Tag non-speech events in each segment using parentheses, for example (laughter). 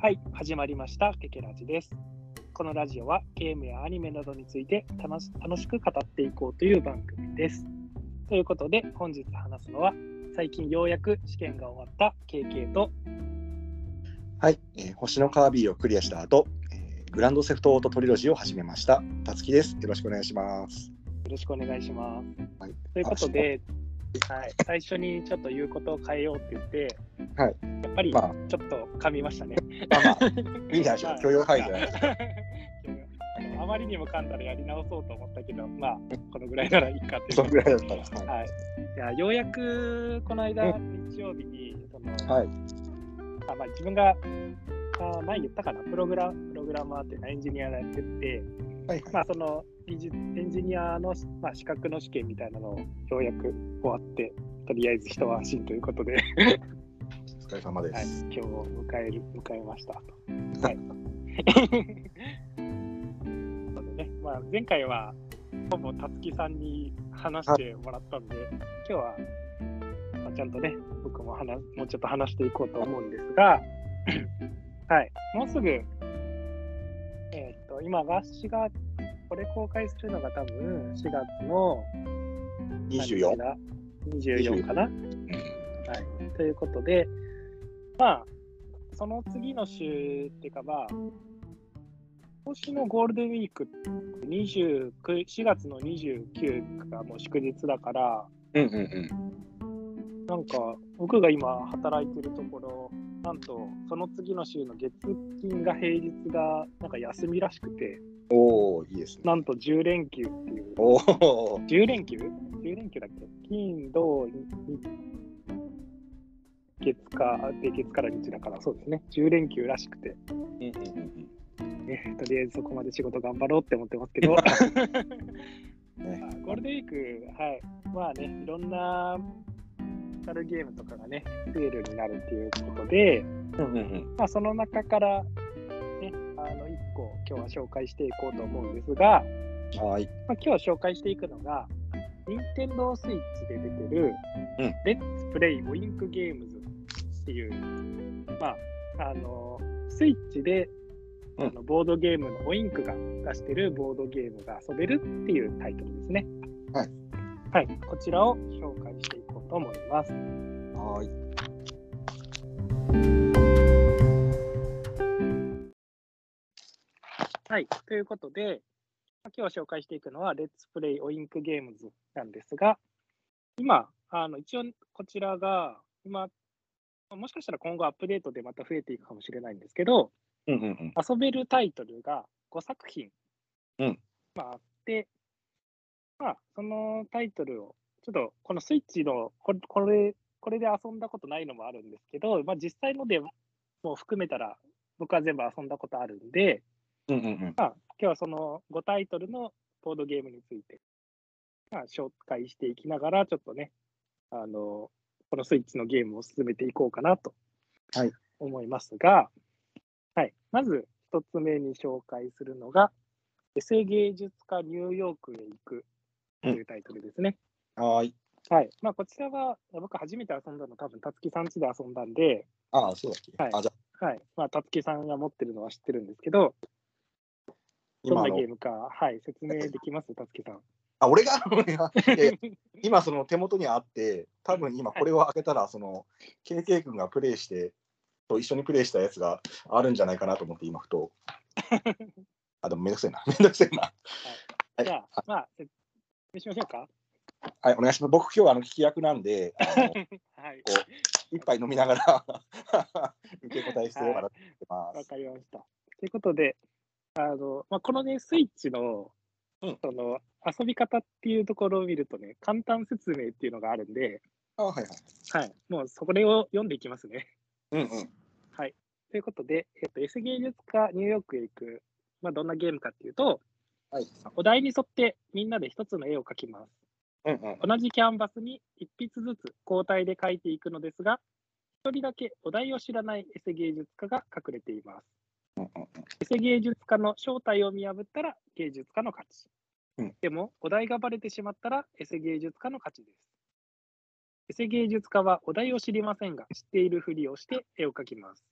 はい、始まりました、ケケラジです。このラジオはゲームやアニメなどについて楽し楽しく語っていこうという番組です。ということで、本日話すのは、最近ようやく試験が終わった KK と、はい、えー星のカービィをクリアした後、えーグランドセフトオートトリロジーを始めました。たつきです。よろしくお願いします。よろしくお願いします。はい、ということで、はい、最初にちょっと言うことを変えようって言って、はい、やっぱりちまあょっと噛みましたね。まあまあ、(laughs) いいんじゃないでしょうか。許容範囲じゃないですか。(laughs) あまりにも噛んだらやり直そうと思ったけど、まあ、このぐらいならいいかっていうそのぐらいだったら。ははい。いや、ようやくこの間、日曜日に、そのい。はい。あまあ、自分があ前言ったかな、プログラプログラマーっていうのエンジニアやってて、はい。まあ、その技術エンジニアの、まあ、資格の試験みたいなのをようやく終わって、とりあえず一安心ということで、はい、お疲れ様です。今日を迎える迎えましたと。はい。(laughs) ね、まあ、前回はほぼたつきさんに話してもらったんで、今日は、まあ、ちゃんとね、僕も話もうちょっと話していこうと思うんですが、(coughs) はい、もうすぐ、えっ、と、今が4月、これ公開するのが多分4月の24。何日だ？24かな、はい。ということで、まあ、その次の週っていうか、まあ、今年のゴールデンウィーク29 4月の29がもう祝日だから、うんうんうん。なんか僕が今働いてるところ、なんとその次の週の月金が平日がなんか休みらしくて、おお、いいですね。なんと10連休っていう。おお。10連休 ?10 連休だっけ？金、土、日、月か、で月から日だから、そうですね。10連休らしくて、うんうんうんね、とりあえずそこまで仕事頑張ろうって思ってますけど、(laughs) ねゴールデンウィーク、はい、まあね、いろんなソーシャルゲームとかがね、セールになるっていうことで。まあ、その中から、ね、あの1個今日は紹介していこうと思うんですが、はい。まあ、今日紹介していくのが、任天堂スイッチで出てる、うんレッツプレイウインクゲームズっていう、まあ、あの、スイッチで、うんあのボードゲームのウインクが出してるボードゲームが遊べるっていうタイトルですね。はい。はい。こちらを紹介していこうと思います。はい。はい。ということで、まあ今日紹介していくのは、レッツプレイオインクゲームズなんですが、今、あの一応こちらが、今、もしかしたら今後アップデートでまた増えていくかもしれないんですけど、うんうんうん。遊べるタイトルが5作品、うんまあ、あって、まあ、そのタイトルを、ちょっとこのスイッチのこれ、これ、これで遊んだことないのもあるんですけど、まあ、実際のでも含めたら、僕は全部遊んだことあるんで、うんうんうん。まあ、今日はその5タイトルのボードゲームについて、まあ、紹介していきながら、ちょっとね、あの、このスイッチのゲームを進めていこうかなとはい思いますが、はい、まず一つ目に紹介するのが、エセ芸術家ニューヨークへ行くというタイトルですね。はい。はい。まあ、こちらは、僕初めて遊んだの多分、たつきさん家で遊んだんで、ああ、そうだっけ？はいあ、じゃあ、はい。まあ、たつきさんが持ってるのは知ってるんですけど、どんなゲームか、はい、説明できます？たつきさん。あ、俺が？(laughs) (laughs) 今その手元にあって多分今これを開けたらその KK 君がプレイしてと一緒にプレイしたやつがあるんじゃないかなと思って今ふと。(laughs) あでもめんどくせえな。めんどくせえな。はい。じゃあ、まあ、説明しましょうか。はいお願いします。僕今日はあの聞き役なんではい。こう一杯飲みながら受け答えしてようかなと思ってます、わかりました。ということで、あのまあ、このね、スイッチの,、うん。その遊び方っていうところを見るとね、簡単説明っていうのがあるんで、あはいはいはい、もうそれを読んでいきますね。うんうんはい。ということで、えっと、S 芸術家ニューヨークへ行く、まあ、どんなゲームかっていうと、はいお題に沿ってみんなで一つの絵を描きます。うんうん同じキャンバスに一筆ずつ交代で描いていくのですが、一人だけお題を知らないエセ芸術家が隠れています。うんうんエセ芸術家の正体を見破ったら芸術家の勝ち。うんでも、お題がバレてしまったらエセ芸術家の勝ちです。エセ芸術家はお題を知りませんが、知っているふりをして絵を描きます。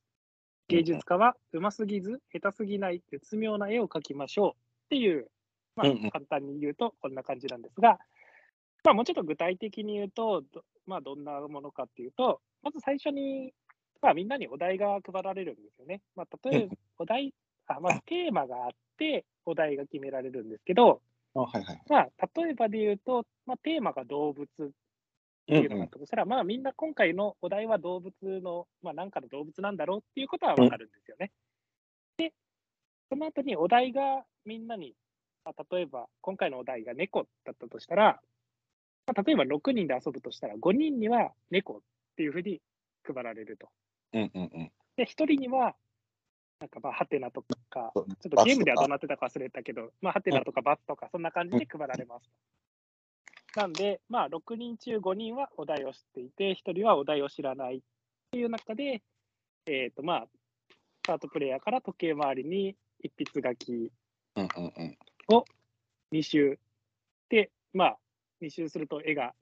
芸術家はうますぎず、下手すぎない絶妙な絵を描きましょうっていう、まあ簡単に言うとこんな感じなんですが、まあ、もうちょっと具体的に言うと、どまあ、どんなものかっていうと、まず最初に、まあ、みんなにお題が配られるんですよね。まあ、例えば、お題、あまずテーマがあって、お題が決められるんですけど、あはいはい。まあ、例えばで言うと、まあ、テーマが動物っていうのがあったとしたら、まあみんな今回のお題は動物の、まあなんかの動物なんだろうっていうことはわかるんですよね。で、その後にお題がみんなに、まあ、例えば今回のお題が猫だったとしたら、まあ、例えば6人で遊ぶとしたら5人には猫っていうふうに配られると。うんうんうん。で、1人には、なんかまあ、ハテナとか、ちょっとゲームではどうバなってたか忘れたけど、まあ、ハテナとかバツとか、そんな感じで配られます。なんで、まあ、6人中5人はお題を知っていて、1人はお題を知らないっていう中で、えっ、と、まあ、スタートプレイヤーから時計回りに一筆書き。を2周で、まあ、2周すると絵が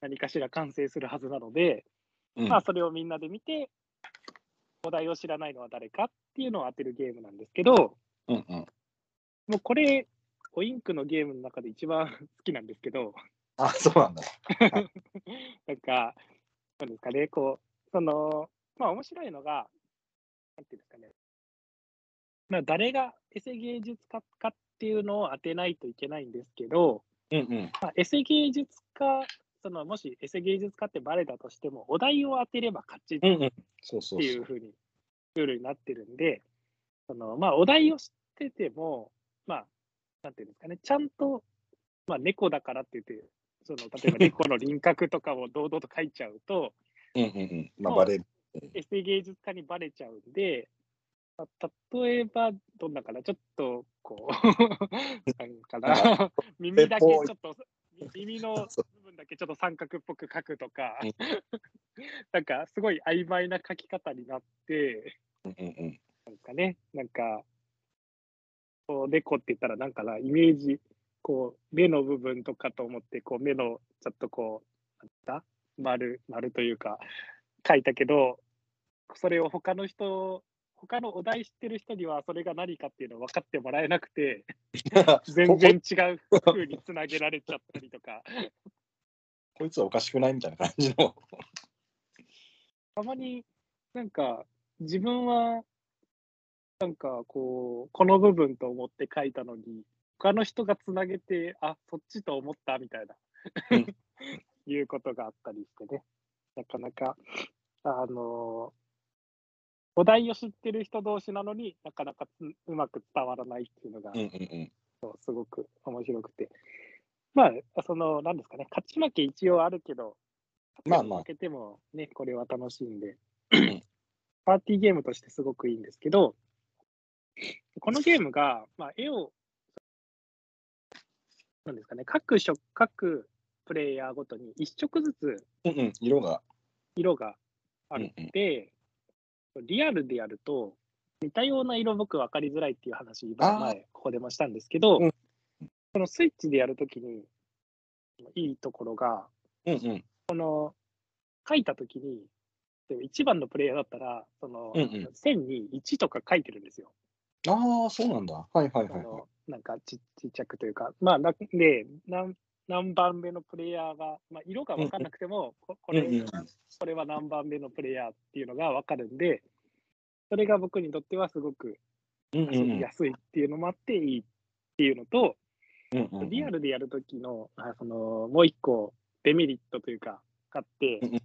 何かしら完成するはずなので、うんまあ、それをみんなで見て、お題を知らないのは誰かっていうのを当てるゲームなんですけど、うんうん。もうこれ、オインクのゲームの中で一番好きなんですけど、あ、そうなんだ。(laughs) なんか、なんですかね、こう、その、まあ面白いのが、なんていうんですかね、まあ誰がエセ芸術家かっていうのを当てないといけないんですけど、うんうん。まあ、エセ芸術家、そのもしエセ芸術家ってバレたとしても、お題を当てれば勝ちってうそうふうにルールになってるんで、そのまあ、お題を知ってても、まあ、なんていうんですかね、ちゃんと、まあ、猫だからって言って、その例えば猫の輪郭とかを堂々と書いちゃうと、うんうんうん。まあ、もうバレる。エセ芸術家にバレちゃうんで、まあ例えば、どんなかな、ちょっとこう、(laughs) なんかな、耳だけちょっと、耳の (laughs) 部分だけちょっと三角っぽく書くとか。うん、(laughs) なんかすごい曖昧な書き方になって。なんかね、なんか、こう猫って言ったら、なんかな、イメージ、こう、目の部分とかと思って、こう、目のちょっとこう、なんだ丸、丸というか、書いたけど、それを他の人、他のお題知ってる人には、それが何かっていうのを分かってもらえなくて、全然違う風につなげられちゃったりとか、こいつはおかしくないみたいな感じの。たまになんか自分はなんかこうこの部分と思って書いたのに他の人がつなげてあそっちと思ったみたいな、うん。(laughs) いうことがあったりしてね。なかなかあのお題を知ってる人同士なのになかなかつうまく伝わらないっていうのがうんうんうん。すごく面白くてまあそのなんですかね勝ち負け一応あるけどまあまあ負けてもねこれは楽しいんでん (clears throat) パーティーゲームとしてすごくいいんですけど、このゲームが、まあ、絵を、なんですかね、各色、各プレイヤーごとに1色ずつうんうん。色が。色があるので、リアルでやると、似たような色僕分かりづらいっていう話、前、ここでもしたんですけど、うんこのスイッチでやるときに、いいところが、うんうん。書いたときに、でも1番のプレイヤーだったら、その、うんうん線に1とか書いてるんですよ。ああ、そうなんだ。はいはいはいはい。なんかちちっちゃくというか、まあ、なで何何番目のプレイヤーが、まあ、色が分からなくても、ここれ、これは何番目のプレイヤーっていうのが分かるんで、それが僕にとってはすごくうんうん遊びやすいっていうのもあっていいっていうのと、うんうんうんリアルでやるときのあそのもう一個デメリットというか、あってうんうん、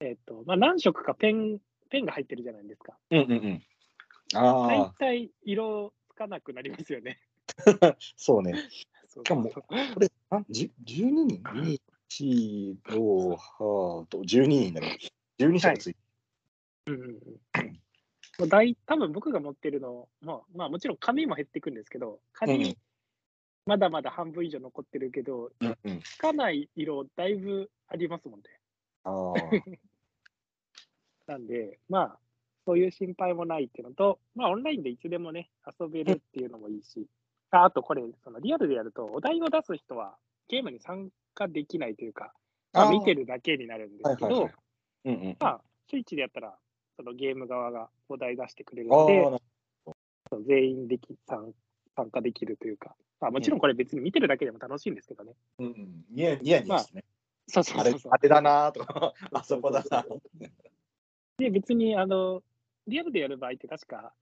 えっと、まあ、何色かペン、ペンが入ってるじゃないですか。うんうんうん。大あ体色つかなくなりますよね。あ、(laughs) そうね。しかもこれ、あじ12人 ?2、1、5、8と12人だね。12色ついてうんうんうんもう大多分僕が持ってるのも、まあもちろん紙も減っていくんですけど、うん紙、まだまだ半分以上残ってるけど、る。うんうん。つかない色だいぶありますもんね。ああ。(laughs) なんで、まあ、そういう心配もないっていうのと、まあオンラインでいつでもね、遊べるっていうのもいいし、ああとこれ、そのリアルでやると、お題を出す人はゲームに参加できないというか、まあ、見てるだけになるんですけど。まあ、スイッチでやったら、そのゲーム側がお題出してくれるあので全員でき参参加できるというか、まあ、もちろんこれ別に見てるだけでも楽しいんですけどね。うんうん。ニヤニヤニヤしてね。そうそうあれそうそうあれだなーとか、あそこだな。で、別にあのリアルでやる場合って確か、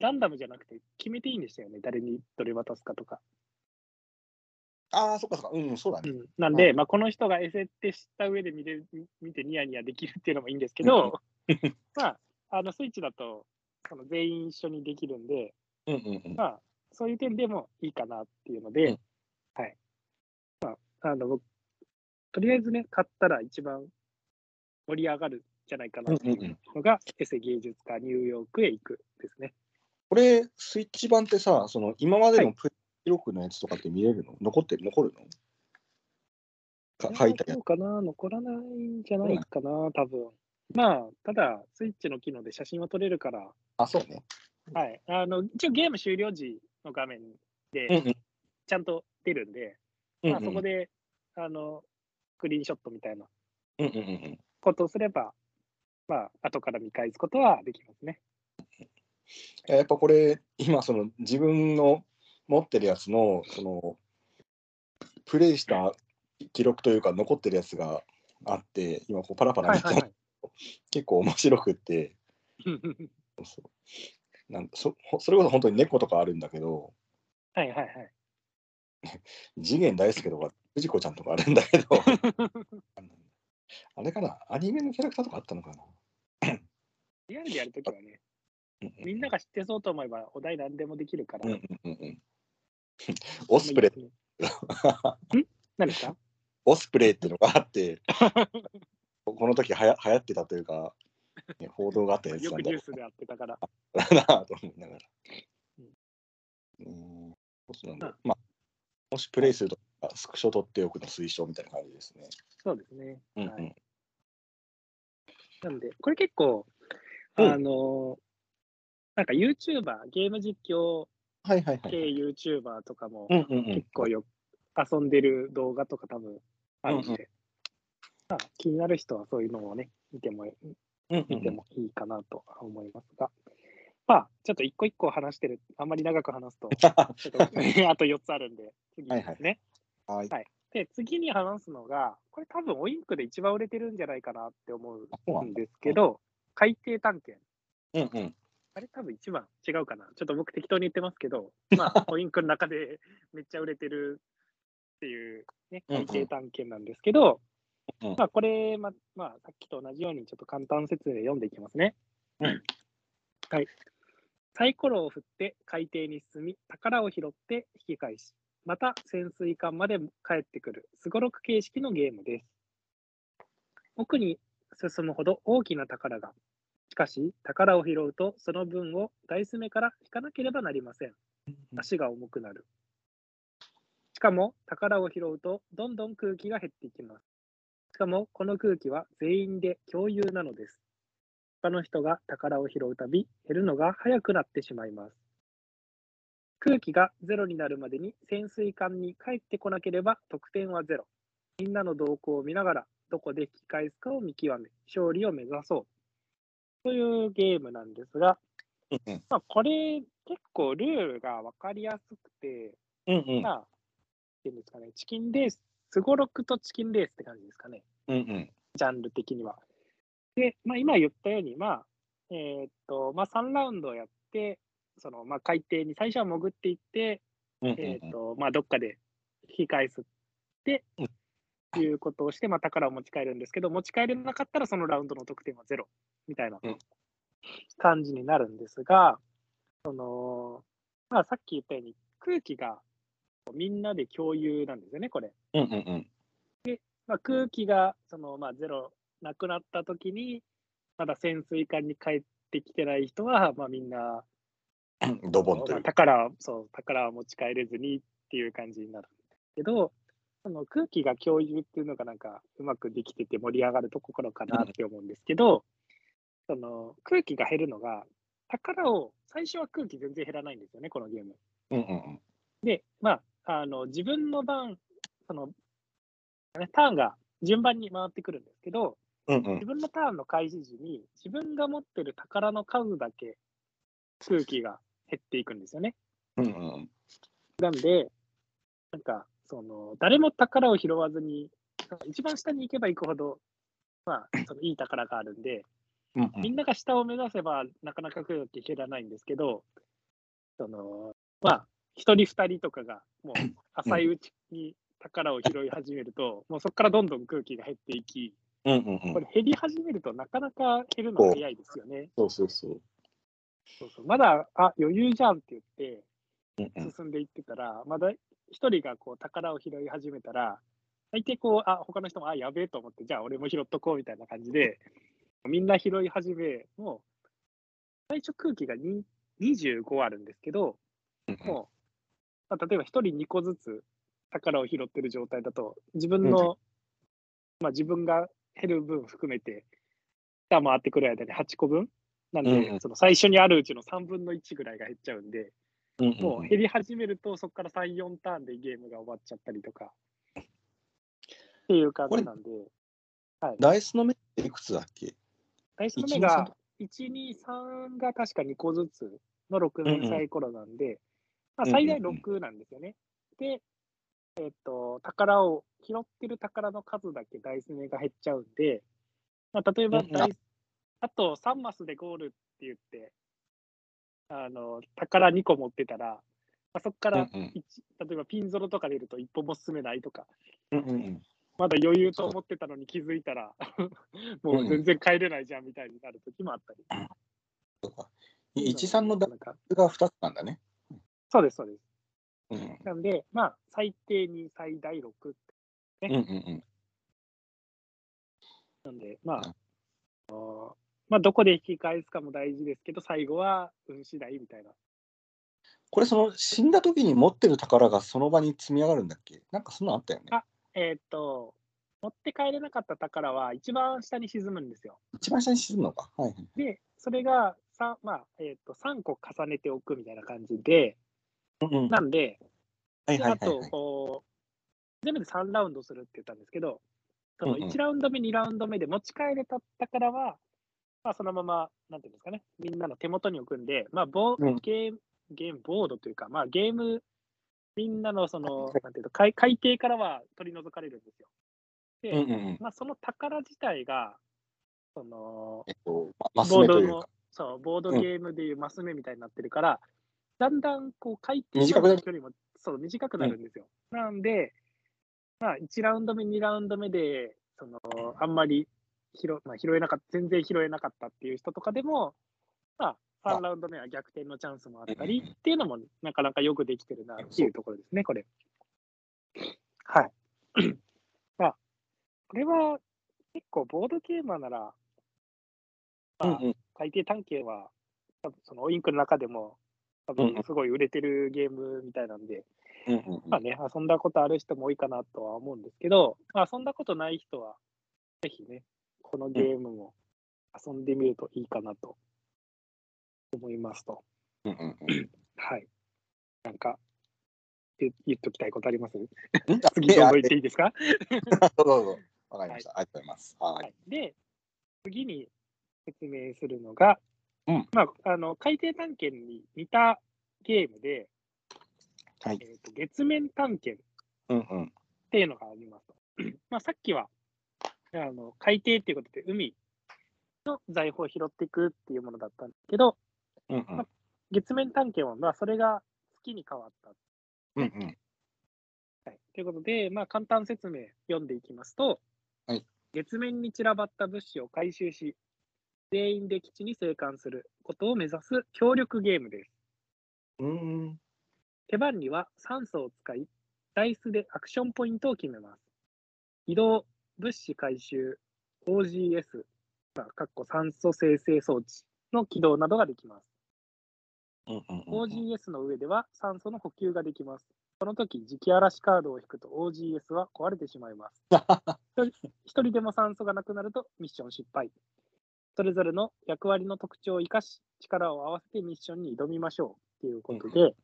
ランダムじゃなくて決めていいんでしたよね、誰にどれ渡すかとか。ああ、そっかそっか。うん、そうだね。うん、なんで、まあ、この人がエセって知った上で見れ見てニヤニヤできるっていうのもいいんですけど、(laughs) まあ、あのスイッチだとその全員一緒にできるんで、うんうんうん。まあ、そういう点でもいいかなっていうので、うんはい。まあ、あの、僕とりあえずね、買ったら一番盛り上がるんじゃないかなっていうのが、エセ芸術家ニューヨークへ行くですね。これ、スイッチ版ってさ、その今までのプレイ録のやつとかって見れるの？残ってる？残るの？か書いたやそうかな？残らないんじゃないかな、多分。まあ、ただ、スイッチの機能で写真は撮れるから、つ。あ、そうね。はい。あの、一応ゲーム終了時の画面うんでうん。ちゃんと出るんで、うんまあ、そこで、あの、スクリーンショットみたいなうんうんうんことをすれば、まあ、後から見返すことはできますね。うん。やっぱこれ、今、その自分の持ってるやつの、その、プレイした記録というか、残ってるやつがあって、今、こうパラパラ見て、はいはいはい。(laughs) 結構面白くって、そうなんそほそれこそ本当に猫とかあるんだけど、はいはいはい。次元大介とか藤子ちゃんとかあるんだけど (laughs) あれかな？アニメのキャラクターとかあったのかな？リアルでやるときはね、みんなが知ってそうと思えば、お題何でもできるから。オスプレイ。イ。(laughs) 何ですか？オスプレイっていうのがあってこの時はや流行ってたというか、ね報道があったやつよなんだろくニュースでやってたから。うなと思いながら。うん。そうなんだ。まあもしプレイするとスクショ取っておくの推奨みたいな感じですね。そうですね。うんうん。はい、なんで、これ結構、うん。あの、なんか YouTuber、ゲーム実況はいはいはい。系 YouTuber とかも結構よ、遊んでる動画とか多分あるんで、うんうん。まあ、気になる人はそういうのをね、見ても見てもいいかなとは思いますが、まあ、ちょっと一個一個話してる、あんまり長く話すと、(laughs) (laughs) あと4つあるんで、次ですね。はいで、次に話すのが、これ多分オインクで一番売れてるんじゃないかなって思うんですけど、海底探検。うんうんあれ多分一番違うかな。ちょっと僕適当に言ってますけど、(laughs) まあ、オインクの中で (laughs) めっちゃ売れてるっていうね、うんうん海底探検なんですけど、うんまあ、これ、ままあ、さっきと同じようにちょっと簡単説明読んでいきますね。うんはい。サイコロを振って海底に進み、宝を拾って引き返し、また潜水艦まで帰ってくる、すごろく形式のゲームです。奥に進むほど大きな宝が。しかし、宝を拾うと、その分をダイス目から引かなければなりません。足が重くなる。しかも、宝を拾うと、どんどん空気が減っていきます。しかも、この空気は全員で共有なのです。他の人が宝を拾うたび、減るのが早くなってしまいます。空気がゼロになるまでに潜水艦に帰ってこなければ得点はゼロ。みんなの動向を見ながら、どこで引き返すかを見極め、勝利を目指そう。というゲームなんですが、まあ、これ、結構ルールが分かりやすくて、うんうん。まあ、っていうんですかね、チキンレース、すごろくとチキンレースって感じですかね、うんうん。ジャンル的には。で、まあ、今言ったように、まあ、えーっと、まあ、3ラウンドやって、その、まあ、海底に最初は潜っていって、うん。えーっと、まあ、どっかで引き返すってうんいうことをして、まあ、宝を持ち帰るんですけど、持ち帰れなかったらそのラウンドの得点はゼロみたいなうん。感じになるんですが、その、まあ、さっき言ったように空気がみんなで共有なんですよね、これ。うんうんまあ、空気がその、まあ、ゼロなくなった時に、まだ潜水艦に帰ってきてない人は、まあ、みんな、うんドボンという。まあ、宝をそう宝は持ち帰れずにっていう感じになるんですけど、その空気が共有っていうのがなんかうまくできてて盛り上がるところかなって思うんですけど、その空気が減るのが、宝を最初は空気全然減らないんですよね、このゲーム。うんうんで、まあ、あの自分の番、その、ね、ターンが順番に回ってくるんですけど、うんうん自。分のターンの開始時に、自分が持ってる宝の数だけ空気が減っていくんですよね。うんうん。なんで、なんか、その、誰も宝を拾わずに、一番下に行けば行くほど、まあ、そのいい宝があるんで、うんうみんなが下を目指せば、なかなか空気減らないんですけど、その、まあ、一人二人とかが、もう、(laughs) 浅いうちに宝を拾い始めると、もうそこからどんどん空気が減っていき、ん。うんうんうん。これ減り始めるとなかなか減るの早いですよね。そうそうそう。そうそうまだ、あ、余裕じゃんって言って。進んでいってたら、まだ一人がこう宝を拾い始めたら、大抵こう、あ、他の人も、あ、やべえと思って、じゃあ俺も拾っとこうみたいな感じで、みんな拾い始め、もう、最初空気がに25あるんですけど、もう、まあ、例えば一人2個ずつ宝を拾ってる状態だと、自分の、まあ自分が減る分含めて、下回ってくる間に8個分なんで、その最初にあるうちの3分の1ぐらいが減っちゃうんで、もう減り始めると、そこから3、4ターンでゲームが終わっちゃったりとか、っていう感じなんで、ダイスの目っていくつだっけ？ダイスの目が1、2、3が確か2個ずつの6年サイコロなんで、まあ、最大6なんですよね。で、えっ、と、宝を、拾ってる宝の数だけダイス目が減っちゃうんで、まあ、例えばうんダイス、あと3マスでゴールって言って、あの、宝2個持ってたら、まあ、そこからうんうん一例えばピンゾロとか出ると一歩も進めないとか、うんうんうん。まだ余裕と思ってたのに気づいたら、(laughs) もう全然帰れないじゃんみたいになる時もあったり。そうか。13のダイなかなかスが2つなんだね。そうです、そうです。うんなんで、まあ、最低に最大6うんうんうん。なんで、まあ、うんまあ、どこで引き返すかも大事ですけど、最後は運次第みたいな。これ、その死んだ時に持ってる宝がその場に積み上がるんだっけ？なんかそんなのあったよね。あえーっと、持って帰れなかった宝は一番下に沈むんですよ。一番下に沈むのか。はいはい。で、それが 3,、まあえーっと3個重ねておくみたいな感じで、うんうん。なんで、はいであとはいはいはい。こう、全部で3ラウンドするって言ったんですけど、そのうんうん1ラウンド目、2ラウンド目で持ち帰れた宝は、まあ、そのまま、なんていうんですかね、みんなの手元に置くんで、まあボうん。ゲーム、ゲームボードというか、まあ、ゲーム、みんなのその、なんていうの海、海底からは取り除かれるんですよ。で、うんうんうん。まあ、その宝自体が、その、えっと、まマスボードのそう、ボードゲームでいうマス目みたいになってるから、だんだんこう回転短くなる距離もそう短くなるんですよ。なんで、まあ、1ラウンド目、2ラウンド目で、そのあんまり拾,、まあ、拾えなかった、全然拾えなかったっていう人とかでも、まあ、3ラウンド目は逆転のチャンスもあったりうんっていうのも、なかなかよくできてるなっていうところですね、これ。はい。(clears throat) まあ、これは結構ボードゲーマーなら、まあ。海底探検は、多分そのオインクの中でも、多分すごい売れてるゲームみたいなんで、まあね、遊んだことある人も多いかなとは思うんですけど、まあ、遊んだことない人は、ぜひね、このゲームも遊んでみるといいかなと思いますと。うんうんうんはい。なんか、言言っときたいことあります？(laughs) ん次どうぞ言っていいですか？(laughs) どうぞどうぞ。わかりました。ありがとうございます。ははいい。で、次に説明するのが、うんまあ、あの海底探検に似たゲームで、はいえーと月面探検っうんうん。ていうのがありますと。(clears throat) まあ、さっきはあの海底っていうことで海の財宝を拾っていくっていうものだったんですけど、うんうん。月面探検はまあそれが月に変わった。うんうん。はい、ということで、まあ、簡単説明読んでいきますと、はい月面に散らばった物資を回収し、全員で基地に生還することを目指す協力ゲームです。うん。手番には酸素を使い、ダイスでアクションポイントを決めます。移動、物資回収、OGS、まあ、かっこ酸素生成装置の起動などができます。うんうんうん。OGS の上では酸素の補給ができます。その時、磁気嵐カードを引くと OGS は壊れてしまいます。一人 (laughs) でも酸素がなくなるとミッション失敗。それぞれの役割の特徴を生かし、力を合わせてミッションに挑みましょうということで、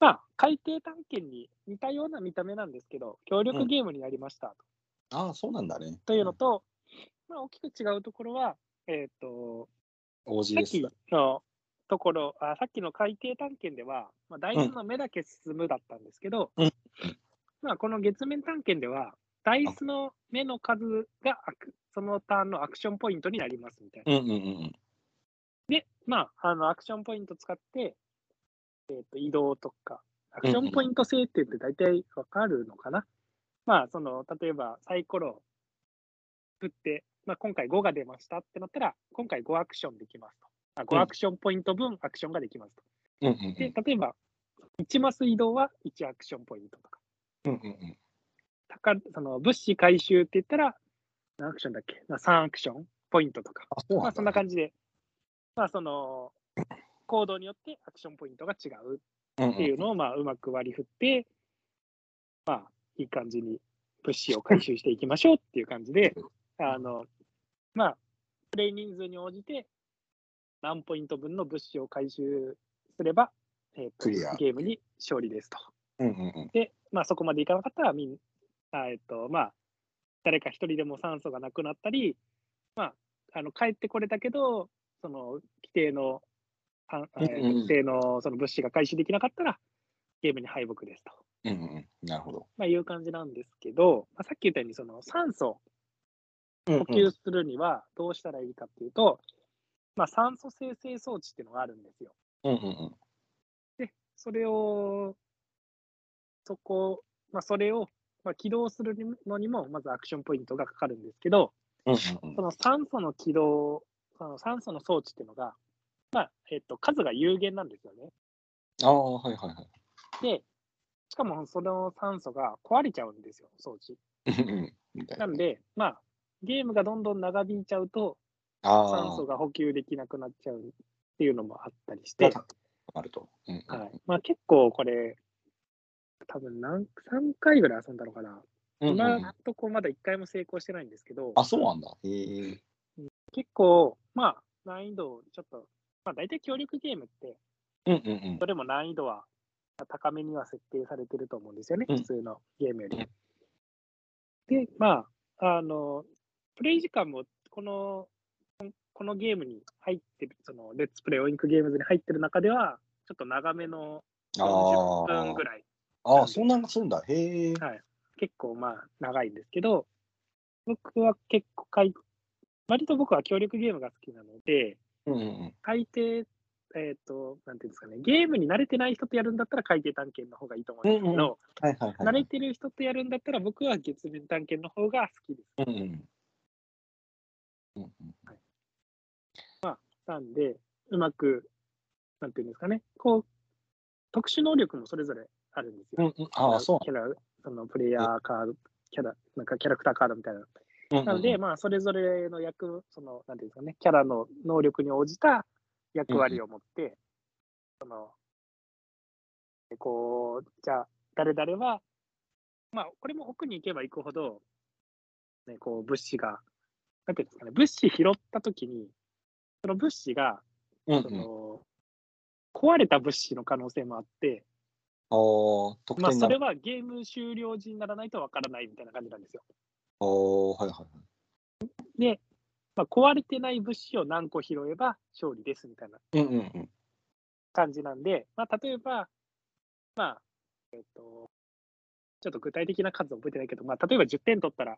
まあ、海底探検に似たような見た目なんですけど、協力ゲームになりましたああ、そうなんだね。というのと、まあ、大きく違うところは、えっ、と、王子さっきですか。のところ、あさっきの海底探検では、まあ、ダイスの目だけ進むだったんですけど、うんまあ、この月面探検では、ダイスの目の数がアクそのターンのアクションポイントになりますみたいな。うんうんうんで、まあ、あのアクションポイント使って、えー、と移動とか、アクションポイント制って言って大体わかるのかな、まあ、その、例えばサイコロ振って、まあ、今回5が出ましたってなったら、今回5アクションできますと。あ5アクションポイント分アクションができますと。うんうんで、例えば、1マス移動は1アクションポイントとか、うんうんうん。こうその物資回収って言ったら、何アクションだっけ、まあ、3アクションポイントとか、あ、そうなんだ。まあ、そんな感じで、まあ、その、行動によってアクションポイントが違ううんっていうのを、まあ、うまく割り振って、まあ、いい感じに物資を回収していきましょうっていう感じで、あの、まあ、プレイ人数に応じて、何ポイント分の物資を回収すれば、えーとクリア。ゲームに勝利ですと。うんうんうん。で、まあ、そこまでいかなかったら、みんあえっと、まあ、誰か一人でも酸素がなくなったり、まあ、あの帰ってこれたけど、その規定の、規定のその物資が回収できなかったら、ゲームに敗北ですと、うんうんうんなるほど。まあ、いう感じなんですけど、まあ、さっき言ったように、その酸素うん補給するにはどうしたらいいかっていうと、まあ、酸素生成装置っていうのがあるんですよ。うんうんうんで、それを、そこ、まあ、それを、まあ、起動するのにも、まずアクションポイントがかかるんですけど、うんうんその酸素の起動、その酸素の装置っていうのが、まあえっと、数が有限なんですよね。ああ、はいはいはい。で、しかもその酸素が壊れちゃうんですよ、装置。な。なんで、まあ、ゲームがどんどん長引いちゃうと、あ酸素が補給できなくなっちゃうっていうのもあったりしあ、て、あると。うんうんはいまあ、結構これ、多分何3回ぐらい遊んだのかな。うんうん今のとこまだ1回も成功してないんですけど、あ、そうなんだ。へえ。結構、まあ、難易度ちょっと、まあ、大体協力ゲームって、うんうんうんどれも難易度は高めには設定されてると思うんですよね、うん普通のゲームより。で、まあ、あの、プレイ時間もこの、このゲームに入ってる、その、レッツプレイオインクゲームズに入ってる中では、ちょっと長めの40あ分ぐらい、あ。ああ、そんなのするんだ。へえ。はい、結構まあ長いんですけど、僕は結構かい、割と僕は協力ゲームが好きなので、うんうんうん。えっ、と、なんていうんですかね、ゲームに慣れてない人とやるんだったら海底探検の方がいいと思うんですけど。慣れてる人とやるんだったら僕は月面探検の方が好きです。うんうん。うんうんなんで、うまく、なんていうんですかね、こう、特殊能力もそれぞれあるんですよ。うんうん。ああ、そうキャラ、そのプレイヤーカード、キャラ、なんかキャラクターカードみたいな。なので、まあ、それぞれの役、その、なんていうんですかね、キャラの能力に応じた役割を持って、その、こう、じゃあ、誰々は、まあ、これも奥に行けば行くほど、ね、こう、物資が、なんていうんですかね、物資拾ったときに、その物資が、そうんうん。の、壊れた物資の可能性もあって、ああ、得まあ。それはゲーム終了時にならないとわからないみたいな感じなんですよ。ああ、はいはいはい。で、まあ、壊れてない物資を何個拾えば勝利ですみたいな。感じなんで、まあ、例えば、まあ、えっ、と、ちょっと具体的な数は覚えてないけど、まあ、例えば10点取ったら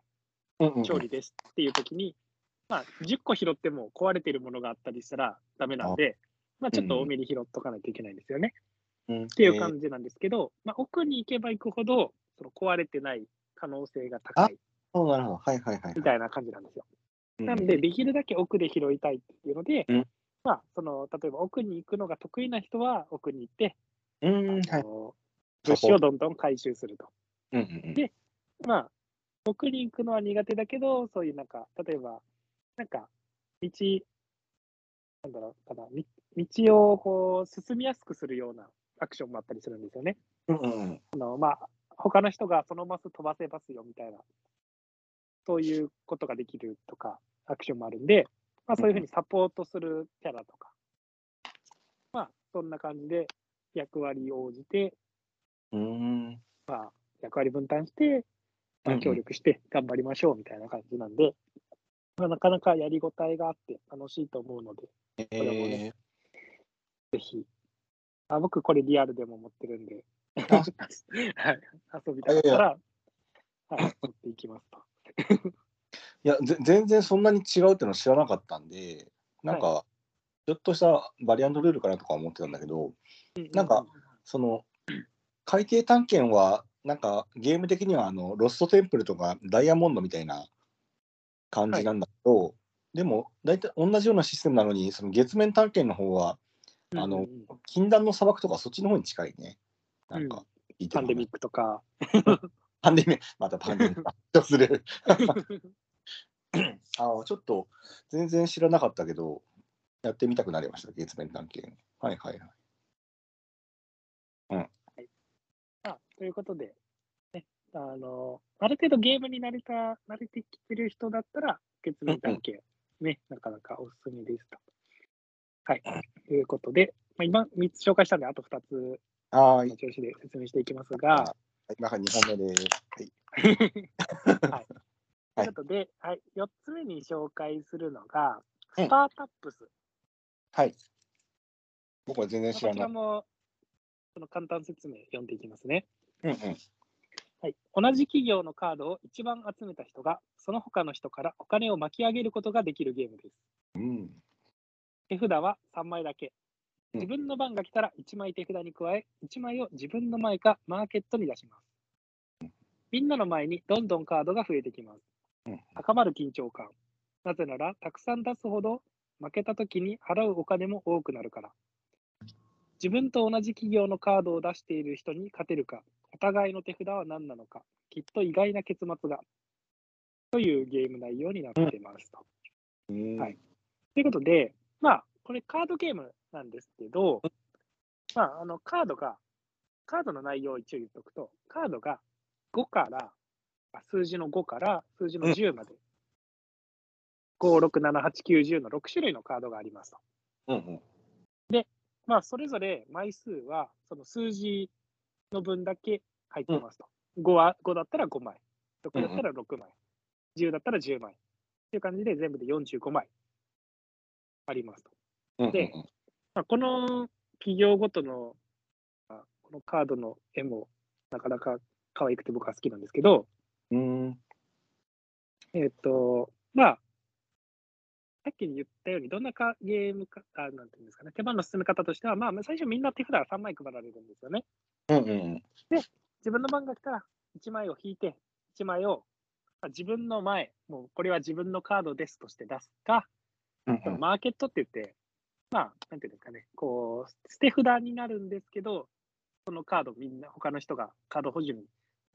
勝利ですっていうときに、まあ、10個拾っても壊れてるものがあったりしたらダメなんで、まあ、ちょっと多めに拾っとかないといけないんですよね。うん。っっていう感じなんですけど、まあ、奥に行けば行くほど、その壊れてない可能性が高いそうなるほど。はいはいはい。みたいな感じなんですよ。うんなんで、できるだけ奥で拾いたいっていうので、うんまあ、その、例えば奥に行くのが得意な人は奥に行って、うん、はい。あの物資をどんどん回収すると。うんうんうん。でまあ、奥に行くのは苦手だけど、そういうなんか、例えば、なんか、道、なんだろうかな、み道をこう進みやすくするようなアクションもあったりするんですよね。うんうんうん。あのまあ、他の人がそのマス飛ばせますよみたいな、そういうことができるとか、アクションもあるんで、まあ、そういうふうにサポートするキャラとか、まあ、そんな感じで役割を応じて、うーん。役割分担して、まあ、協力して頑張りましょうみたいな感じなんで、まあ、なかなかやりごたえがあって楽しいと思うので、えれもーねぜひ。あ僕、これリアルでも持ってるんで、あはい、(laughs) 遊びたかったら、はい、持っていきますと。(laughs) いやぜ全然そんなに違うっていうの知らなかったんでなんか、ちょっとしたバリアントルールかなとか思ってたんだけどなんか、その海底探検はなんかゲーム的にはあのロストテンプルとかダイヤモンドみたいな感じなんだけど、でも大体同じようなシステムなのにその月面探検の方はあのうんうん。うん禁断の砂漠とかそっちの方に近いね。なんか聞いてるパンデミックとか、(laughs) パンデミック、またパンデミック。(laughs) 発症する。ああ、ちょっと全然知らなかったけど、やってみたくなりました、月面探検。はいはいはい。あということで、ね、あの、ある程度ゲームに慣れた、慣れてきてる人だったら、月面探検、ね、なかなかおすすめですと。はい。ということで、まあ、今3つ紹介したんで、あと2つはーいの。調子で説明していきますが、今から2本目です。はい。はい。はいということで、はい、4つ目に紹介するのが、うんスタータップス。はい。僕は全然こ知らない。ちらも、その簡単説明読んでいきますね。うんうん。はい、同じ企業のカードを一番集めた人が、その他の人からお金を巻き上げることができるゲームです。うん。手札は3枚だけ。うん自分の番が来たら1枚手札に加え、1枚を自分の前かマーケットに出します。みんなの前にどんどんカードが増えてきますうん。高まる緊張感。なぜなら、たくさん出すほど負けた時に払うお金も多くなるから。自分と同じ企業のカードを出している人に勝てるか、お互いの手札は何なのか、きっと意外な結末が。というゲーム内容になっていますと。うんはい。ということで、まあ、これカードゲームなんですけど、まあ、あの、カードが、カードの内容を一応言っとくと、カードが5から、あ数字の5から数字の10まで、5、6、7、8、9、10の6種類のカードがありますと。うんうん。まあ、それぞれ枚数は、その数字の分だけ入ってますと。5は、5だったら5枚、6だったら6枚、10だったら10枚。っていう感じで全部で45枚ありますと。うんでまあ、この企業ごとのあこのカードの絵もなかなか可愛くて僕は好きなんですけど、うん。うん。えっ、と、まあ、さっき言ったように、どんなかゲームか、あなんていうんですかね、手番の進め方としては、まあ、最初みんな手札が3枚配られるんですよね。うんうん。自分の番が来たら、1枚を引いて、1枚を、まあ、自分の前、もうこれは自分のカードですとして出すか、うんそのマーケットって言って、まあ、なんていうんですかね、こう、捨て札になるんですけど、そのカードみんな、他の人がカード補充の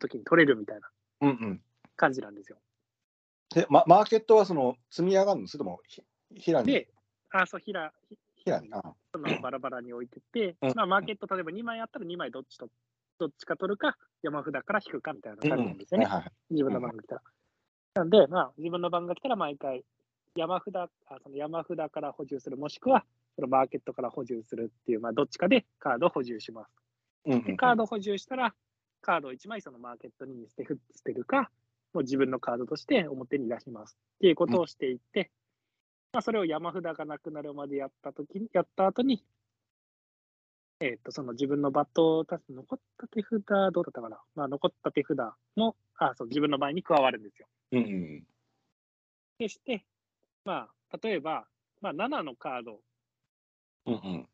時に取れるみたいなうんうん。感じなんですよ。で、ま、マーケットはその積み上がるの？それともひ平に？で、あ、そう、ひら、ひ平に？あそのバラバラに置いてって、うんまあ、マーケット、例えば2枚あったら2枚どっちと、どっちか取るか、山札から引くかみたいな感じなんですよね。はいはい。自分の番が来たら。なんで、まあ、自分の番が来たら毎回、山札、あその山札から補充する、もしくは、そのマーケットから補充するっていう、まあ、どっちかでカードを補充します。で、うんうん。カード補充したら、カードを1枚そのマーケットに捨て捨てるか、もう自分のカードとして表に出しますっていうことをしていって、まあ、それを山札がなくなるまでやったときに、やった後に、えっ、と、その自分のバットを残った手札、どうだったかな、まあ、残った手札も、あ、そう、自分の場合に加わるんですよ。うんうん。でして、まあ、例えば、まあ、7のカードうんうん。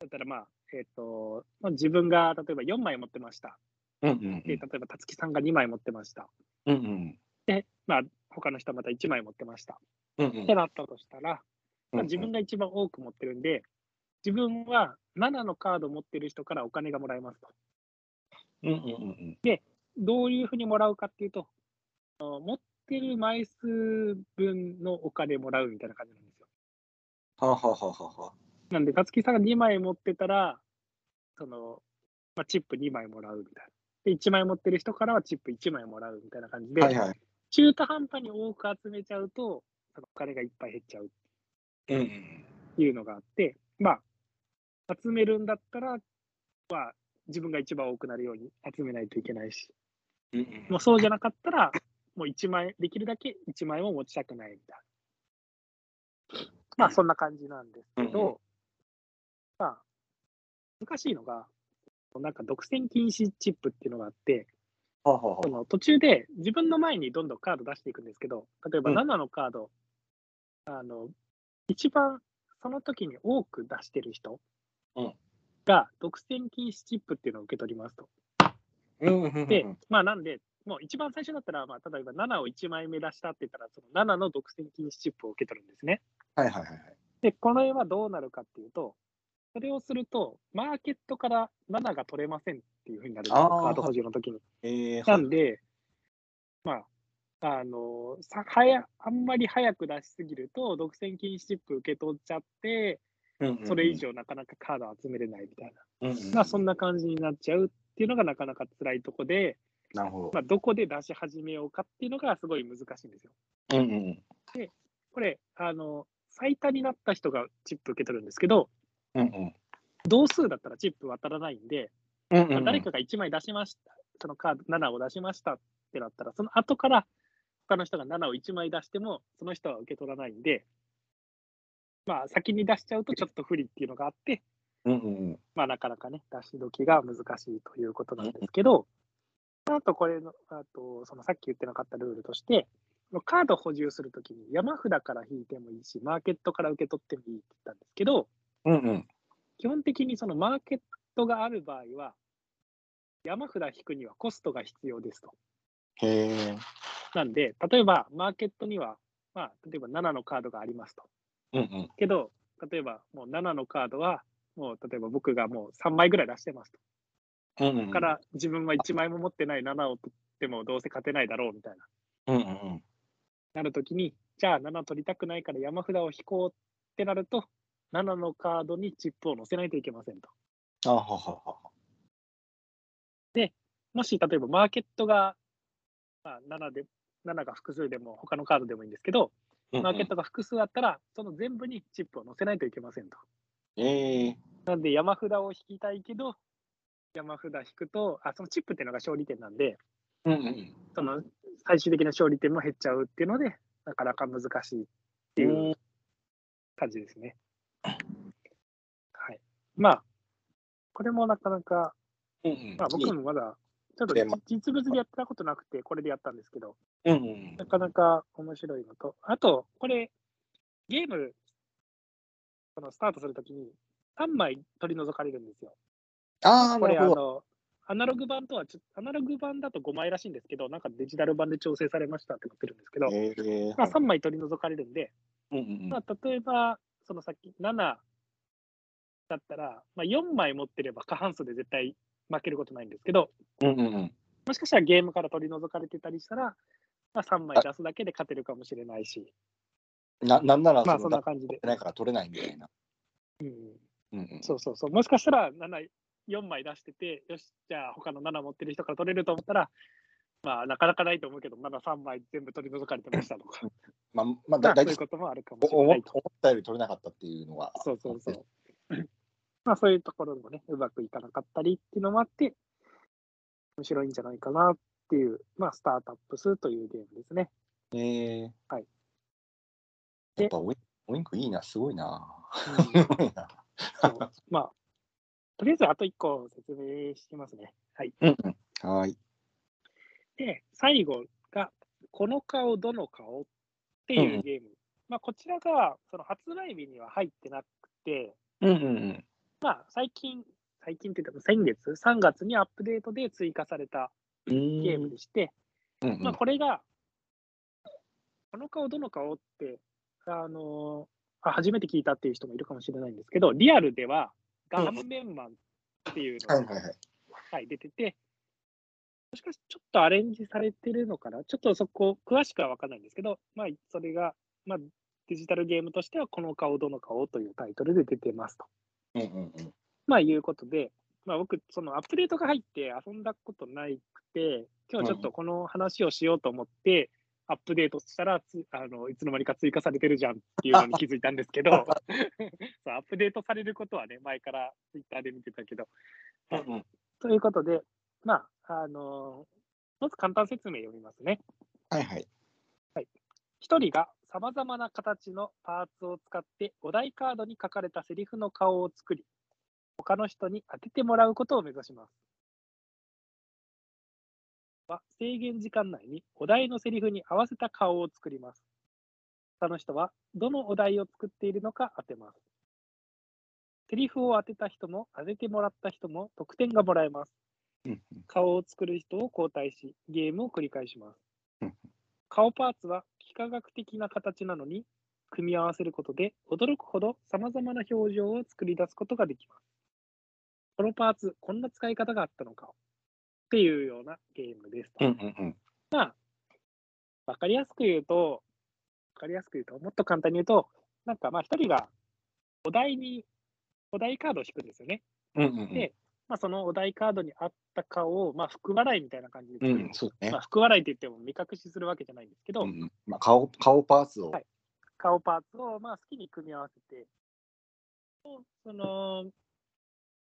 だったら、まあ、えっ、と、まあ、自分が例えば4枚持ってました。うんうんで、例えば、たつきさんが2枚持ってました。うんうん。で、まあ、他の人はまた1枚持ってました。うんうんってなったとしたら、まあ、自分が一番多く持ってるんで、自分は7のカード持ってる人からお金がもらえますと。うんうんうんどういうふうにもらうかっていうと、持ってる枚数分のお金もらうみたいな感じなんですよ。はあはあははあ。なんで、たつきさんが2枚持ってたら、その、まあ、チップ2枚もらうみたいな。で、1枚持ってる人からはチップ1枚もらうみたいな感じで、はいはい。中途半端に多く集めちゃうと、お金がいっぱい減っちゃううんうん。っていうのがあって、まあ、集めるんだったら、まあ、自分が一番多くなるように集めないといけないし、うんうん。もうそうじゃなかったら、もう1枚、できるだけ1枚も持ちたくないみたいまあそんな感じなんですけうんうど、まあ、難しいのが、なんか独占禁止チップっていうのがあって、はあはその途中で自分の前にどんどんカード出していくんですけど、例えばうん7のカード、あの一番その時に多く出してる人うんが独占禁止チップっていうのを受け取りますと。うんうんうんうんで、まあなんで、もう一番最初だったら、まあ、例えば7を1枚目出したって言ったら、その7の独占禁止チップを受け取るんですね。はいはいはいはい。で、これはどうなるかっていうと、それをすると、マーケットから7が取れませんっていうふうになるんですよ、カード補充の時に。えー、なんで、まあ、あのさ早あんまり早く出しすぎると、独占禁止チップ受け取っちゃって、それ以上なかなかカード集めれないみたいな、うんうんうん、まあ、そんな感じになっちゃうっていうのがなかなか辛いとこで、なるほど。まあ、どこで出し始めようかっていうのがすごい難しいんですよ。うんうんうんこれ、あの最多になった人がチップ受け取るんですけど、うんうん。同数だったらチップ渡らないんで、うんうんまあ誰かが1枚出しました、そのカード7を出しましたってなったら、その後から他の人が7を1枚出しても、その人は受け取らないんで、まあ、先に出しちゃうとちょっと不利っていうのがあって、うんうんうん。まあ、なかなかね、出し時が難しいということなんですけど、あとこれの、あとそのさっき言ってなかったルールとして、カード補充するときに山札から引いてもいいし、マーケットから受け取ってもいいって言ったんですけど、うんうん基本的にそのマーケットがある場合は、山札引くにはコストが必要ですと。へえ。なんで、例えばマーケットには、まあ、例えば7のカードがありますと。うんうんけど、例えばもう7のカードは、もう例えば僕がもう3枚ぐらい出してますと。うんうん。から自分は1枚も持ってない7を取ってもどうせ勝てないだろうみたいな。うんうんうん。なるときに、じゃあ7取りたくないから山札を引こうってなると、7のカードにチップを載せないといけませんと。あははは。もし例えばマーケットが、まあ、7で、7が複数でも他のカードでもいいんですけど、マーケットが複数あったら、その全部にチップを載せないといけませんと。ええ。なんで山札を引きたいけど、山札引くと、あそのチップっていうのが勝利点なんで、うんうん。その最終的な勝利点も減っちゃうっていうので、なかなか難しいっていう感じですね。はい。まあ、これもなかなか、うんうん。まあ、僕もまだ、ちょっと実物でやったことなくて、これでやったんですけど、うんうん。なかなか面白いのと、あと、これ、ゲーム、そのスタートするときに、3枚取り除かれるんですよ。ああ、これ、あ。の、アナログ版とはちょ、アナログ版だと5枚らしいんですけど、なんかデジタル版で調整されましたってなってるんですけど、ええ。まあ、3枚取り除かれるんで、うんうんまあ、例えば、そのさっき7だったら、まあ、4枚持ってれば過半数で絶対負けることないんですけど、うん。うんうんうん。もしかしたらゲームから取り除かれてたりしたら、まあ、3枚出すだけで勝てるかもしれないし、な、なんなら、まあそんな感じで。ないから取れないみたいな。うん、うんうん。そうそうそう。もしかしたら7、4枚出してて、よし、じゃあ他の7持ってる人から取れると思ったら、まあなかなかないと思うけど、まだ3枚全部取り除かれてましたとか、まあ、まあ、まだ、だいあそういうこともあるかもしれ思ないと。思ったより取れなかったっていうのは。そうそうそう。(laughs) まあそういうところもね、うまくいかなかったりっていうのもあって、面白いんじゃないかなっていう、まあスタートアップスというゲームですね。ええ。はい。やっぱウィンウィンクいいな、すごいな。(laughs) まあ、とりあえずあと1個説明しますね。はい。うんうん。はーい。で、最後が、この顔、どの顔っていうゲーム。まあ、こちらが、その発売日には入ってなくて、うんうんうん。まあ、最近、最近って言っても先月、3月にアップデートで追加されたゲゲームでして、うんうん。まあ、これが、この顔、どの顔って、あのあ初めて聞いたっていう人もいるかもしれないんですけど、リアルでは、顔面マンっていうのが、はいはいはい。はい、出てて、もしかしてちょっとアレンジされてるのかな？ちょっとそこ、詳しくは分かんないんですけど、まあ、それが、まあ、デジタルゲームとしては、この顔、どの顔というタイトルで出てますと。うんうんうん。まあ、いうことで、まあ、僕、そのアップデートが入って遊んだことないくて、今日ちょっとこの話をしようと思って、アップデートしたらつあの、いつの間にか追加されてるじゃんっていうのに気づいたんですけど、(laughs) そうアップデートされることはね、前からツイッターで見てたけど、うんうん。ということで、まあ、あのまず簡単説明読みますね。はいはい。一人がさまざまな形のパーツを使ってお題カードに書かれたセリフの顔を作り、他の人に当ててもらうことを目指します。は制限時間内にお題のセリフに合わせた顔を作ります。他の人はどのお題を作っているのか当てます。セリフを当てた人も当ててもらった人も得点がもらえます。うん顔を作る人を交代し、ゲームを繰り返しますうん。顔パーツは幾何学的な形なのに、組み合わせることで驚くほど様々な表情を作り出すことができます。このパーツ、こんな使い方があったのかっていうようなゲームですと。うんうんうん。まあ、わかりやすく言うと、わかりやすく言うと、もっと簡単に言うと、なんかまあ一人がお題に、お題カードを引くんですよね。うんうんうん。でまあそのお題カードに合った顔を、まあ福笑いみたいな感じで。うん、そうだね。まあ。福笑いって言っても目隠しするわけじゃないんですけど、うんうん。まあ、顔顔パーツを、はい。顔パーツをまあ好きに組み合わせて、その、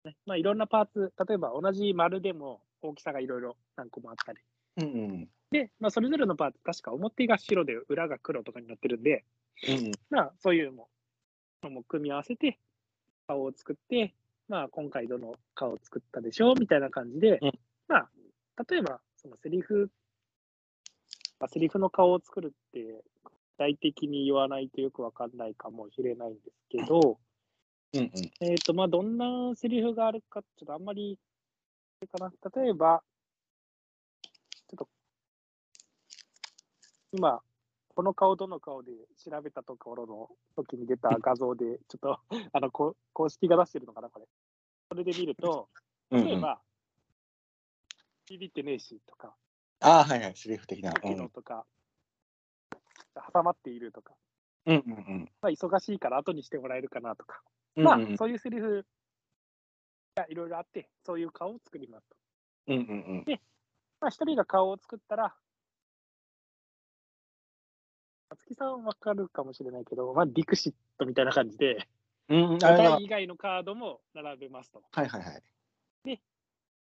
ねまあいろんなパーツ、例えば同じ丸でも大きさがいろいろ何個もあったり、うんうん。で、まあ、それぞれのパーツ、確か表が白で裏が黒とかになってるんで、うん。まあ、そういうのものも組み合わせて、顔を作って、まあ、今回どの顔を作ったでしょうみたいな感じで、うん。まあ、例えば、そのセリフ、まあ、セリフの顔を作るって、具体的に言わないとよくわかんないかもしれないんですけど、うんうん。えっ、と、まあ、どんなセリフがあるか、ちょっとあんまり、かな、例えば、ちょっと、今、この顔どの顔で調べたところの時に出た画像で、ちょっと、(laughs) あの、こ公式が出してるのかな、これ。それで見ると、うんうん。例えば、ビビってねえしとか、ああ、はいはい、セリフ的な。だけどとか、挟まっているとか、うんうんうんまあ、忙しいから後にしてもらえるかなとか、うん。まあうんうん、そういうセリフがいろいろあって、そういう顔を作りますと。うんうんまあ、一人が顔を作ったら、木さんわかるかもしれないけど、まあ、ディクシットみたいな感じで、うん。以外のカードも並べますと。はいはいはい。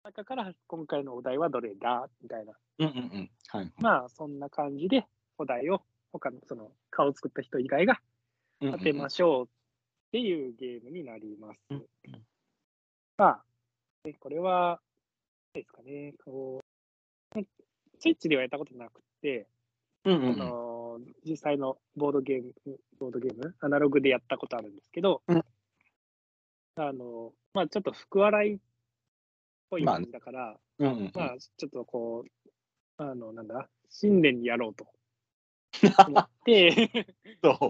中から今回のお題はどれだみたいな。うんうんうん。はい。まあ、そんな感じで、お題を他のその顔を作った人以外が当てまししょうっていうゲームになります。うんまあ、ねこれは、何ですかね、こう、スイッチではやったことなくて、ょ。うんうんあうん。の実際のボードゲーム、ボードゲーム、アナログでやったことあるんですけど、うんあの、まあちょっと福笑いっぽいまあ感じだから、うんうんうん。まあちょっとこう、あの、なんだ、新年にやろうと (laughs) 思って。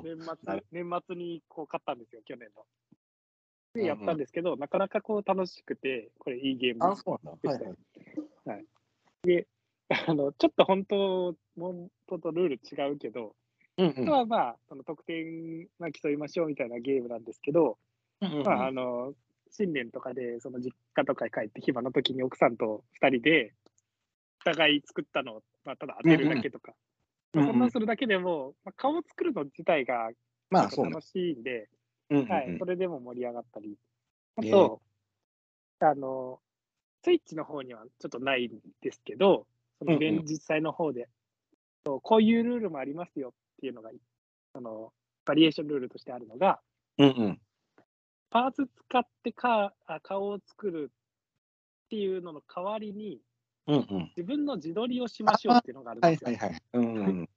年な末る、年末にこう買ったんですよ、去年の。で、うんうんやったんですけど、なかなかこう楽しくて、これいいゲームあ、そうなんだ。はいはい。あの、ちょっと本当、本当とルール違うけど、うんうん。あとはまあ、その得点まあ競いましょうみたいなゲームなんですけど、うんうんうん。まあ、あの、新年とかで、その実家とかに帰って暇の時に奥さんと2人で、お互い作ったのを、まあ、ただ当てるだけとか、うんうん。まあそんなんするだけでも、まあ、顔を作るの自体が楽。しいんで、うんうんうん。はい、それでも盛り上がったり、あねと、あの、スイッチの方にはちょっとないんですけど、そのうんうん現実際の方で、そうこういうルールもありますよっていうのが、あのバリエーションルールとしてあるのが、うんうん。パーツ使ってかあ顔を作るっていうのの代わりに、うんうん。自分の自撮りをしましょうっていうのがあるんですよ。はいはいはい。うんうん。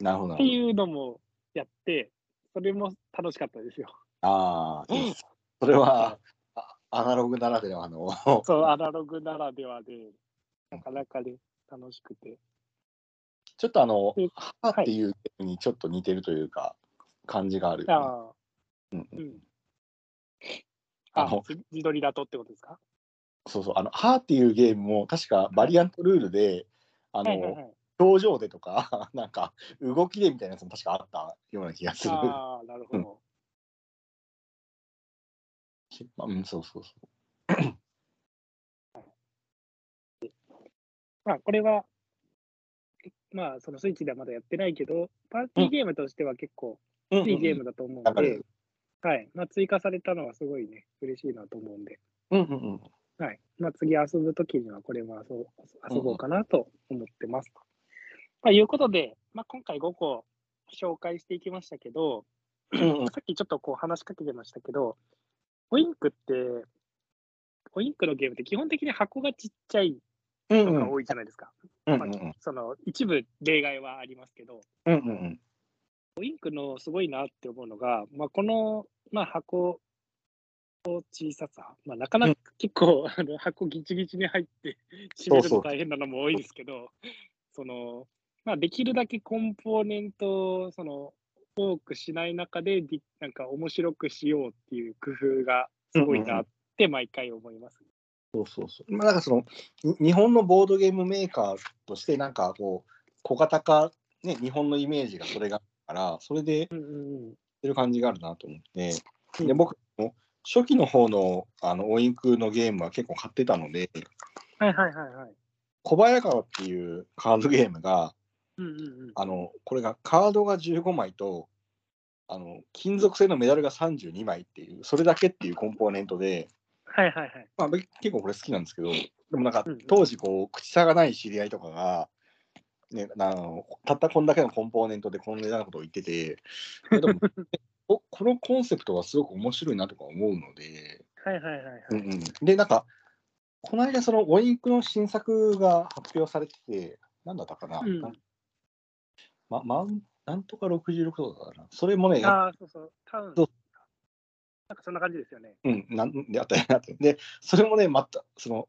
なるほど。っていうのもやって、それも楽しかったですよ。ああ、それは、あアナログならではの。そう、アナログならではで、なかなかね、楽しくて。ちょっとあので、ハーっていうゲームにちょっと似てるというか、感じがある。ああ、うんうんうん。あの、あ自自撮りだとってことですか？そうそう、あの、ハーっていうゲームも確かバリアントルールで、あの、はいはいはい。表情でとか、(laughs) なんか動きでみたいなやつも確かあったような気がする。ああ、なるほど。まあうん、そうそうそまあ、これは、まあ、そのスイッチではまだやってないけど、パーティーゲームとしては結構う。うんいいゲームだと思うのではい。まあ、追加されたのはすごいね、嬉しいなと思うんで、うんうんうん。はい。まあ、次遊ぶときにはこれも遊遊ぼうかなと思ってます。とまあ、いうことで、まあ、今回5個紹介していきましたけど、うんさっきちょっとこう話しかけてましたけど、オインクって、オインクのゲームって基本的に箱がちっちゃいうんうん。のが多いじゃないですか。うんまあその一部例外はありますけど、うんうんオインクのすごいなって思うのが、まあ、この、まあ、箱の小ささ、まあ、なかなか結構、あの箱ギチギチに入って閉めるの大変なのも多いですけど、そのまあ、できるだけコンポーネントをその多くしない中ででなんか面白くしようっていう工夫がすごいなって毎回思います。そうそうそう。まあ、なんかその、に日本のボードゲームメーカーとして、なんかこう、小型化、ね、日本のイメージがそれがあるから、それでてる感じがあるなと思って、うんで僕も初期の方のあのオインクのゲームは結構買ってたので、はいはいはいはい。小早川っていうカードゲームが、うんうんうん、あのこれがカードが15枚と、あの金属製のメダルが32枚っていう、それだけっていうコンポーネントで、はいはいはい。まあ、僕結構これ好きなんですけど、でもなんかうん当時こう口差がない知り合いとかが、ね、あのたったこんだけのコンポーネントでこの値段のことを言ってて、えでも (laughs) おこのコンセプトはすごく面白いなとか思うので、はいはいはいはい。うんうん、で、なんか、この間そのオインクの新作が発表されてて、なんだったかな、うん。ままんなんとか66とかだな、それもね、あ、そうそう、タウン。なんかそんな感じですよね。うん、なんであったよなって。で、それもね、また、その、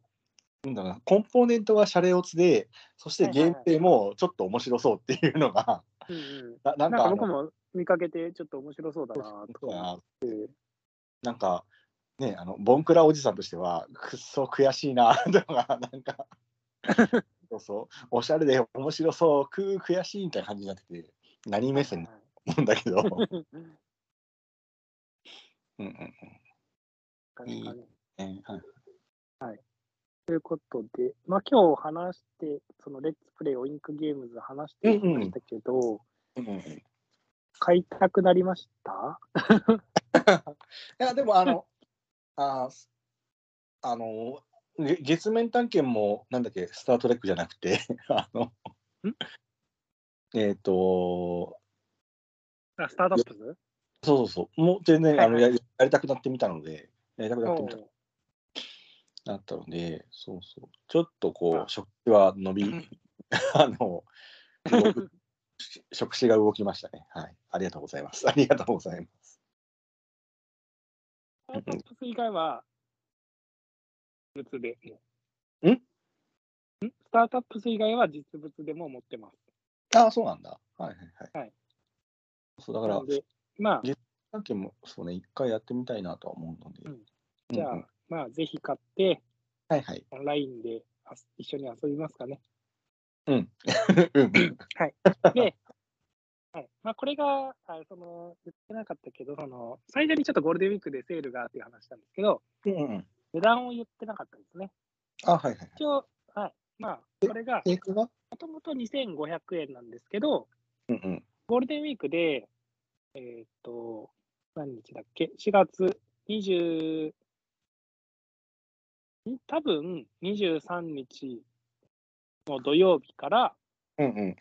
なんだろうな、コンポーネントはシャレオツで、そしてゲーム性もちょっと面白そうっていうのが。なんんかかあの、僕も見かけて、ちょっと面白そうだなとかなって。なんか、ね、あの、ボンクラおじさんとしては、くっそ悔しいな、とか、なんか、(laughs) そうそう、おしゃれで面白そう、く悔しいみたいな感じになってて、何目線なんだけど、(laughs) はいうんうん。うんはい。ということで、まあ今日話して、そのレッツプレイオインクゲームズ話してきましたけど、うんうんい買いたくなりました？(laughs) や、でも、(laughs) あの、あーあの、げ月面探検も、なんだっけ、スター・トレックじゃなくて、(laughs) あの、えっ、と、あスタートアップズ？そうそうそう、もう全然、はいはいあのやりやりたくなってみたので、やりたくなってみたなったので、そうそう、ちょっとこあう、食事は伸び、(laughs) あの、(laughs) 食事が動きましたね。はい。ありがとうございます。(laughs) ありがとうございます。スタートアップス以外は、実物でん？ん？スタートアップス以外は実物でも持ってます。ああ、そうなんだ。はいはいはい。はいそうだからまあ、さっきもそうね、一回やってみたいなとは思うので。うんじゃあ、うんうんまあ、ぜひ買って、はいはい。オンラインで一緒に遊びますかね。うん。(laughs) うん。で、はいまあ、これが、あその、言ってなかったけど、その、最初にちょっとゴールデンウィークでセールがっていう話したんですけど、うんうん。値段を言ってなかったんですね。あ、はいはい。一応、はい。まあ、これがもともと2500円なんですけど、うんうん。ゴールデンウィークで、えーっと、何日だっけ ?4 月20、ん多分23日の土曜日からうんうん。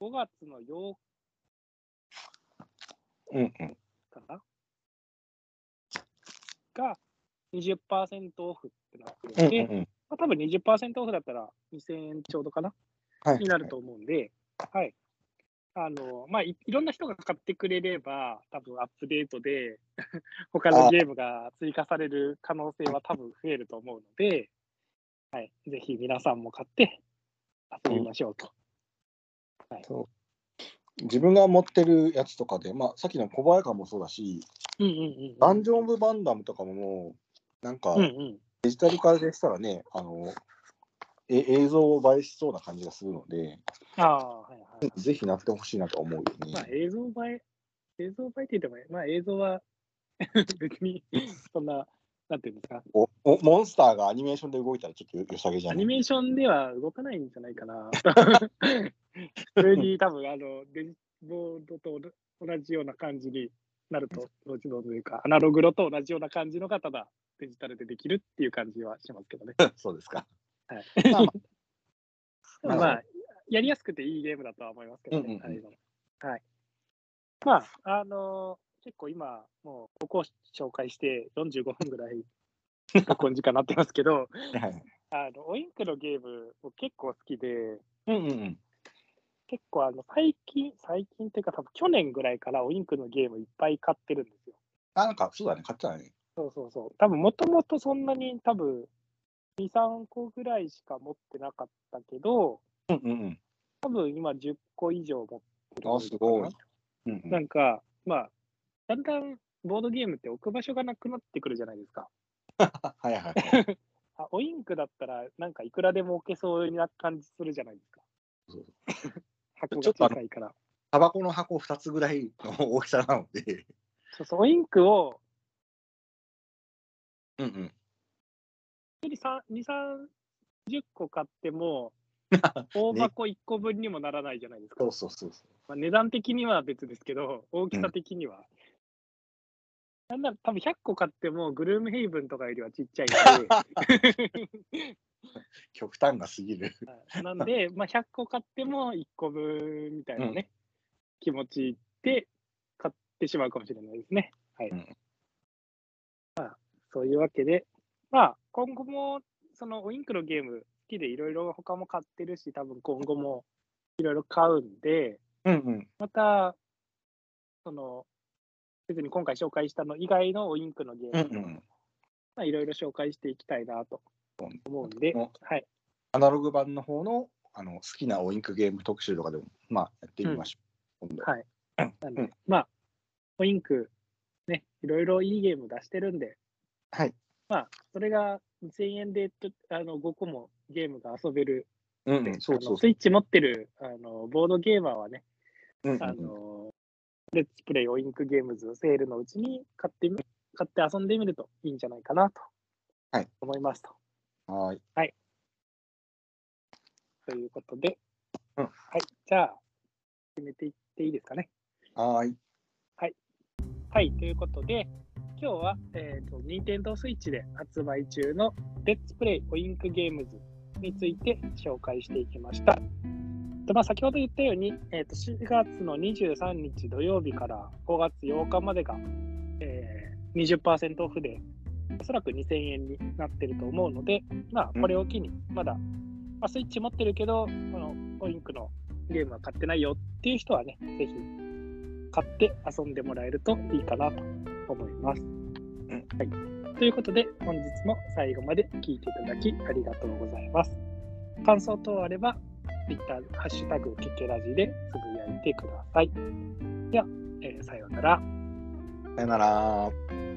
5月の8うんうん。日かなが20%オフってなってるで、うんんうん。まあ、多分20%オフだったら2000円ちょうどかな？はい。になると思うんで、はい。あの、まあい、いろんな人が買ってくれれば、多分アップデートで、(laughs) 他のゲームが追加される可能性は多分増えると思うので、はい。ぜひ皆さんも買って遊びましょうと。自分が持ってるやつとかで、まあ、さっきの小早川もそうだし、うんうんうん。ダンジョン・オブ・バンダムとかももう、なんかうんうん。デジタル化でしたらね、あの、え映像を映えしそうな感じがするので、あ。ぜひなってほしいなと思うよね。まあ、映像映え、映像映えって言っても、まあ、映像は (laughs) 別にそんな、なんていうんですか、おおモンスターがアニメーションで動いたらちょっとよよさげじゃない？アニメーションでは動かないんじゃないかな。(laughs) 普通に多分あのデジボードと同じような感じになると、後々というか、アナログロと同じような感じのがただデジタルでできるっていう感じはしますけどね。(laughs) そうですか。はい、まあまあ、やりやすくていいゲームだとは思いますけどね。うんうんうんはい。まあ、あの結構今、もうここを紹介して45分ぐらい録音時間になってますけど、はい。あのオインクのゲームも結構好きで、うんうんうん。結構あの最近、最近っていうか、多分去年ぐらいからオインクのゲームいっぱい買ってるんですよ。あ、なんか、そうだね、買ってたね。そうそうそう。多分もともとそんなに多分2、3個ぐらいしか持ってなかったけど、うんうんうん。多分今10個以上持ってるあすごいうんうんなんか、まあ、だんだんボードゲームって置く場所がなくなってくるじゃないですか。(laughs) はいはいはい。(laughs) あオインクだったら、なんかいくらでも置けそうな感じするじゃないですか。そう箱が (laughs) ちょっとあの小さいから。タバコの箱2つぐらいの大きさなので。そうそう、オインクをうんうん。2、30個買っても、大箱1個分にもならないじゃないですか。そうそうそうそまあ、値段的には別ですけど、大きさ的には。なんなら多分100個買っても、グルームヘイブンとかよりはちっちゃいので、う。(laughs) 極端が過ぎる。はいなんで、まあ、100個買っても1個分みたいなね、気持ちで買ってしまうかもしれないですね。はい。うんまあ、そういうわけで、まあ、今後も、そのウインクのゲーム好きでいろいろ他も買ってるし、多分今後もいろいろ買うんで、うんうん。また、その、別に今回紹介したの以外のウインクのゲームとかも、うんうんまあ、いろいろ紹介していきたいなと思うんで、うんはい。アナログ版の方のあの好きなオインクゲーム特集とかでも、まあ、やってみましょう。今度はい。うんなんで、うんまあ、ウインク、ね、いろいろいいゲーム出してるんで、はい。まあ、それが2000円でとあの5個もゲームが遊べる。スイッチ持ってるあのボードゲーマーはね、うんうんあのレッツプレイオインクゲームズセールのうちに買ってみ買って遊んでみるといいんじゃないかなとはい。思いますと。はーい。ということで、うん。はい、じゃあ、決めていっていいですかね。はーい。はい、ということで、今日は、えー、と Nintendo Switch で発売中の Let's Play オインクゲームズについて紹介していきました。とまあ、先ほど言ったように、えー、と4月の23日土曜日から5月8日までが、えー、20%オフで、おそらく2000円になってると思うので、まあ、これを機に、まだ、まあ、スイッチ持ってるけど、このオインクのゲームは買ってないよっていう人はね、ぜひ買って遊んでもらえるといいかなとます。はい、ということで、本日も最後まで聞いていただきありがとうございます。感想等あれば、Twitter、ハッシュタグケケラジでつぶやいてください。では、えーさようなら。さよなら。